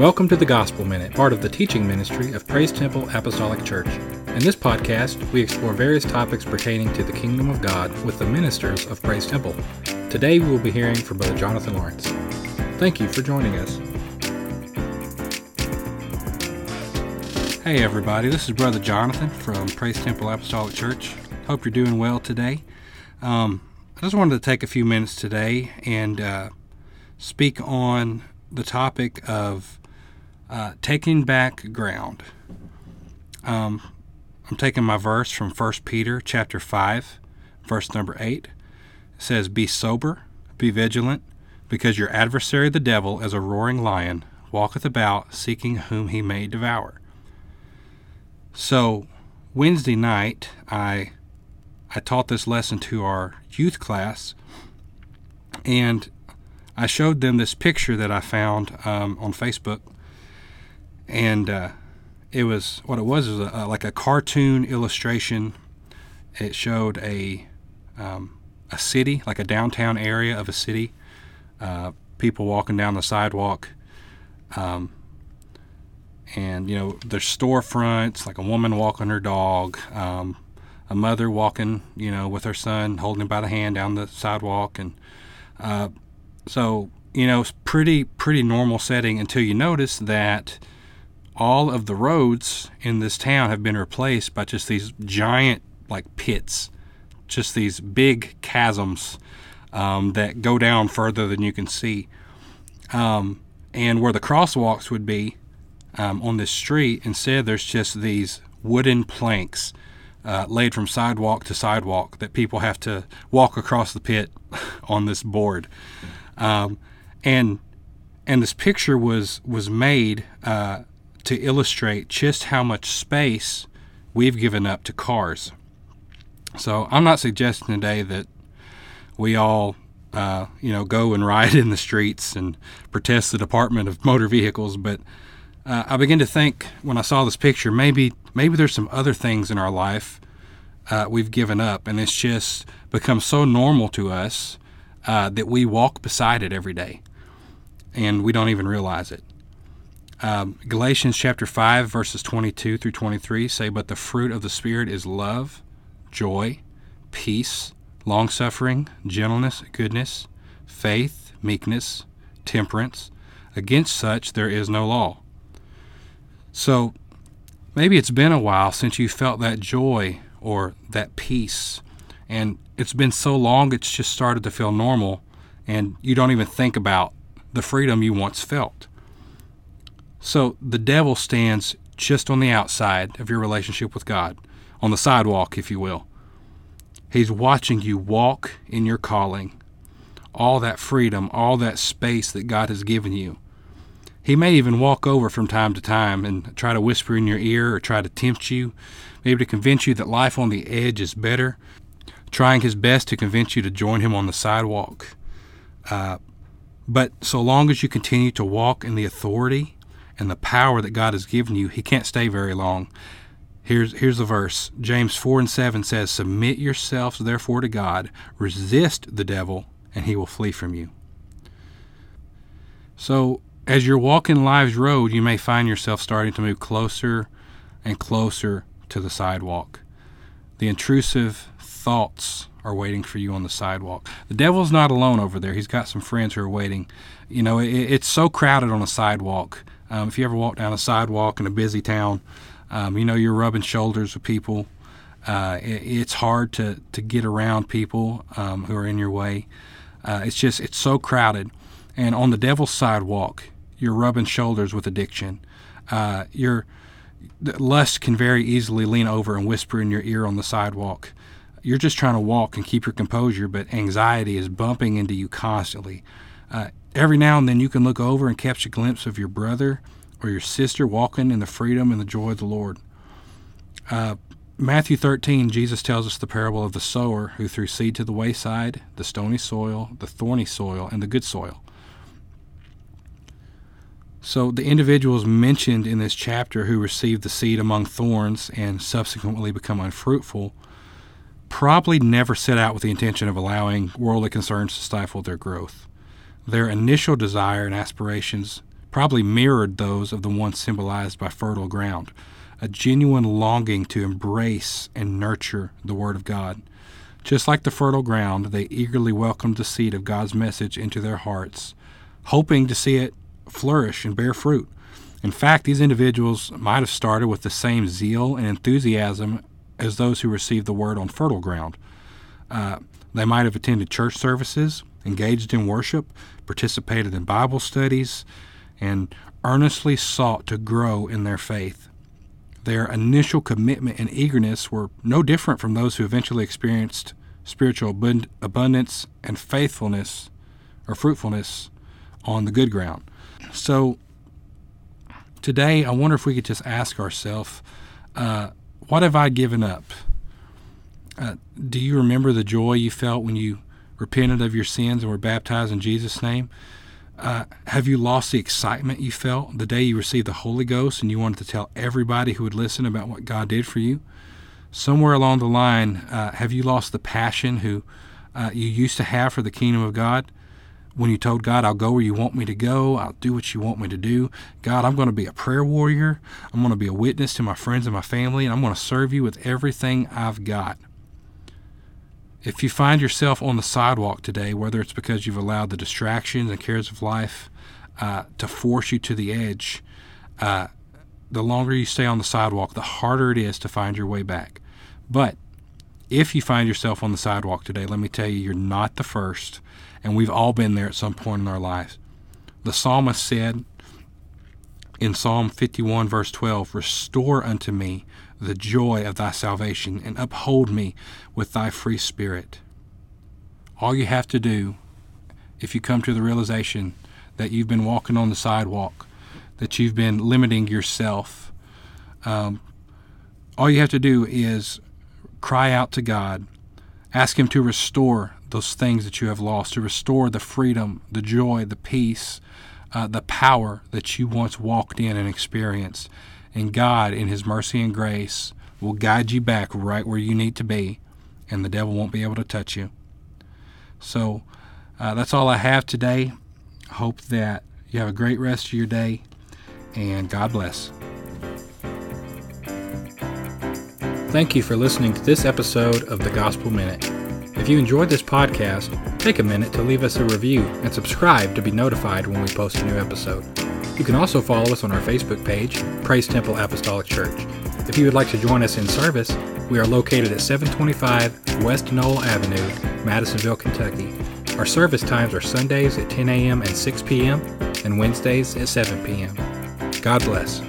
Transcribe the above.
Welcome to the Gospel Minute, part of the teaching ministry of Praise Temple Apostolic Church. In this podcast, we explore various topics pertaining to the kingdom of God with the ministers of Praise Temple. Today, we will be hearing from Brother Jonathan Lawrence. Thank you for joining us. Hey, everybody, this is Brother Jonathan from Praise Temple Apostolic Church. Hope you're doing well today. Um, I just wanted to take a few minutes today and uh, speak on the topic of uh, taking back ground. Um, I'm taking my verse from 1 Peter chapter 5, verse number 8. It says, Be sober, be vigilant, because your adversary the devil, as a roaring lion, walketh about, seeking whom he may devour. So, Wednesday night, I I taught this lesson to our youth class, and I showed them this picture that I found um, on Facebook and uh, it was what it was a, like a cartoon illustration. It showed a um, a city, like a downtown area of a city, uh, people walking down the sidewalk, um, and you know there's storefronts, like a woman walking her dog, um, a mother walking, you know, with her son holding him by the hand down the sidewalk, and uh, so you know it's pretty pretty normal setting until you notice that all of the roads in this town have been replaced by just these giant like pits, just these big chasms um, that go down further than you can see. Um, and where the crosswalks would be um, on this street, instead there's just these wooden planks uh, laid from sidewalk to sidewalk that people have to walk across the pit on this board. Um, and and this picture was was made uh, to illustrate just how much space we've given up to cars. So I'm not suggesting today that we all, uh, you know, go and ride in the streets and protest the Department of Motor Vehicles, but uh, I begin to think when I saw this picture, maybe maybe there's some other things in our life uh, we've given up, and it's just become so normal to us uh, that we walk beside it every day, and we don't even realize it. Um, Galatians chapter 5, verses 22 through 23 say, But the fruit of the Spirit is love, joy, peace, long suffering, gentleness, goodness, faith, meekness, temperance. Against such there is no law. So maybe it's been a while since you felt that joy or that peace. And it's been so long, it's just started to feel normal, and you don't even think about the freedom you once felt. So the devil stands just on the outside of your relationship with God, on the sidewalk, if you will. He's watching you walk in your calling, all that freedom, all that space that God has given you. He may even walk over from time to time and try to whisper in your ear or try to tempt you, maybe to convince you that life on the edge is better, trying his best to convince you to join him on the sidewalk. Uh, but so long as you continue to walk in the authority and the power that God has given you, he can't stay very long. Here's here's the verse. James 4 and 7 says, Submit yourselves therefore to God, resist the devil, and he will flee from you. So as you're walking life's road, you may find yourself starting to move closer and closer to the sidewalk. The intrusive thoughts are waiting for you on the sidewalk. The devil's not alone over there. He's got some friends who are waiting. You know, it, it's so crowded on a sidewalk um, if you ever walk down a sidewalk in a busy town, um, you know you're rubbing shoulders with people. Uh, it, it's hard to, to get around people um, who are in your way. Uh, it's just it's so crowded, and on the devil's sidewalk, you're rubbing shoulders with addiction. Uh, your lust can very easily lean over and whisper in your ear on the sidewalk. You're just trying to walk and keep your composure, but anxiety is bumping into you constantly. Uh, every now and then you can look over and catch a glimpse of your brother or your sister walking in the freedom and the joy of the Lord. Uh, Matthew 13, Jesus tells us the parable of the sower who threw seed to the wayside, the stony soil, the thorny soil, and the good soil. So, the individuals mentioned in this chapter who received the seed among thorns and subsequently become unfruitful probably never set out with the intention of allowing worldly concerns to stifle their growth. Their initial desire and aspirations probably mirrored those of the one symbolized by fertile ground, a genuine longing to embrace and nurture the Word of God. Just like the fertile ground, they eagerly welcomed the seed of God's message into their hearts, hoping to see it flourish and bear fruit. In fact, these individuals might have started with the same zeal and enthusiasm as those who received the word on fertile ground. Uh, they might have attended church services, engaged in worship, participated in Bible studies, and earnestly sought to grow in their faith. Their initial commitment and eagerness were no different from those who eventually experienced spiritual abundance and faithfulness or fruitfulness on the good ground. So, today I wonder if we could just ask ourselves, uh, what have I given up? Uh, do you remember the joy you felt when you repented of your sins and were baptized in Jesus' name? Uh, have you lost the excitement you felt the day you received the Holy Ghost and you wanted to tell everybody who would listen about what God did for you? Somewhere along the line, uh, have you lost the passion who uh, you used to have for the kingdom of God? When you told God, I'll go where you want me to go, I'll do what you want me to do. God, I'm going to be a prayer warrior. I'm going to be a witness to my friends and my family, and I'm going to serve you with everything I've got. If you find yourself on the sidewalk today, whether it's because you've allowed the distractions and cares of life uh, to force you to the edge, uh, the longer you stay on the sidewalk, the harder it is to find your way back. But if you find yourself on the sidewalk today, let me tell you, you're not the first, and we've all been there at some point in our lives. The psalmist said in Psalm 51, verse 12, Restore unto me the joy of thy salvation and uphold me with thy free spirit. All you have to do, if you come to the realization that you've been walking on the sidewalk, that you've been limiting yourself, um, all you have to do is cry out to God, ask Him to restore those things that you have lost, to restore the freedom, the joy, the peace, uh, the power that you once walked in and experienced and God, in His mercy and grace, will guide you back right where you need to be, and the devil won't be able to touch you. So uh, that's all I have today. Hope that you have a great rest of your day, and God bless. Thank you for listening to this episode of the Gospel Minute. If you enjoyed this podcast, take a minute to leave us a review and subscribe to be notified when we post a new episode. You can also follow us on our Facebook page, Praise Temple Apostolic Church. If you would like to join us in service, we are located at 725 West Knoll Avenue, Madisonville, Kentucky. Our service times are Sundays at 10 a.m. and 6 p.m., and Wednesdays at 7 p.m. God bless.